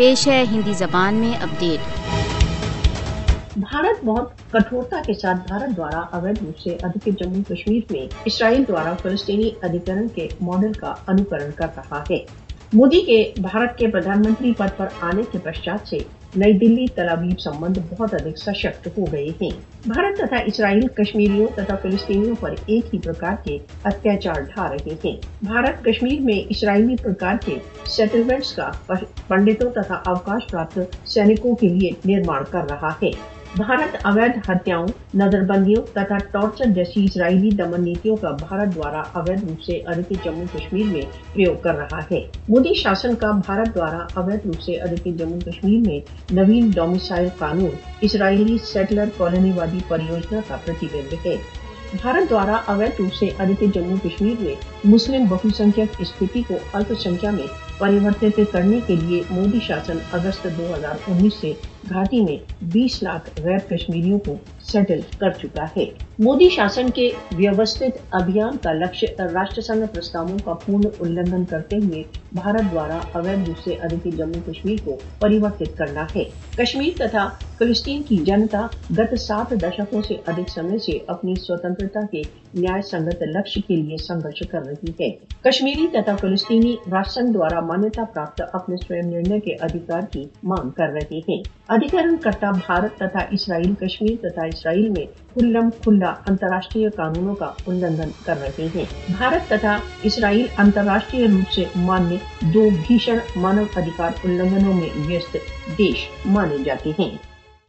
پیش ہے ہندی زبان میں اپڈیٹ بھارت بہت کٹورتا کے ساتھ بھارت دوارا اویدھ روپ سے ادھکت جموں کشمیر میں اسرائیل دوارا فلسطینی ادھیکرن کے ماڈل کا انوکرن کر رہا ہے۔ مودی کے بھارت کے پردھان منتری پد پر آنے کے پشچات سے نئی دلی تلابیب سمبند بہت ادھک سشکت ہو گئے ہیں۔ بھارت تتھا اسرائیل، کشمیریوں تتھا فلسطینیوں پر ایک ہی پرکار کے اتیاچار ڈھا رہے ہیں۔ بھارت، کشمیر میں اسرائیلی پرکار کے سیٹلمنٹس کا پنڈتوں تتھا اوکاش پراپت سینکوں کے لیے نرمان کر رہا ہے۔ بھارت اویدھ ہتیاؤں نظر بندیوں تتھا ٹارچر جیسی اسرائیلی دمن نیتوں کا بھارت دوارا اویدھ روپ سے ادھکت جموں کشمیر میں پریوگ کر رہا ہے۔ مودی شاسن کا بھارت دوارا اویدھ روپ سے ادھکت جموں کشمیر میں نوین ڈومیسائل قانون، اسرائیلی سیٹلر کالونی وادی پریوجنا کا پرتیبمب ہے۔ بھارت دوارا اویدھ روپ سے ادھکت جموں کشمیر میں مسلم بہو سنکھیک استھتی کو الپ سنکھیا میں پریورتت کرنے کے لیے مودی شاسن اگست دو ہزار انیس سے گھاٹی میں بیس لاکھ غیر کشمیریوں کو سیٹل کر چکا ہے۔ مودی شاسن کے ویوستھت ابھیان کا لکش راشٹر سنگھ پرستاووں کا پورن النگن کرتے ہوئے بھارت دوارا اویدھ روپ سے ادھکت جموں کشمیر کو پریورتت کرنا ہے۔ کشمیر تتھا فلسطین کی جنتا گت سات دشکوں سے ادھک سمے سے اپنی سوتنترتا کے نیائے سنگت لکش کے لیے سنگرش کر رہی ہے۔ کشمیری تتھا فلسطینی راشٹر سنگھ دوارا مانیتا پراپت اپنے سوئم نرنے کے ادھیکار کی مانگ کر رہے ہیں ادھیکرن کرتا بھارت تتھا اسرائیل کشمیر تتھا اسرائیل میں کھلم کھلا انترراشٹریہ قانونوں کا النگن کر رہے ہیں بھارت تتھا اسرائیل انترراشٹریہ روپ سے مانیہ دو بھیشن مانو ادھیکار النگنوں میں ویست دیش مانے جاتے ہیں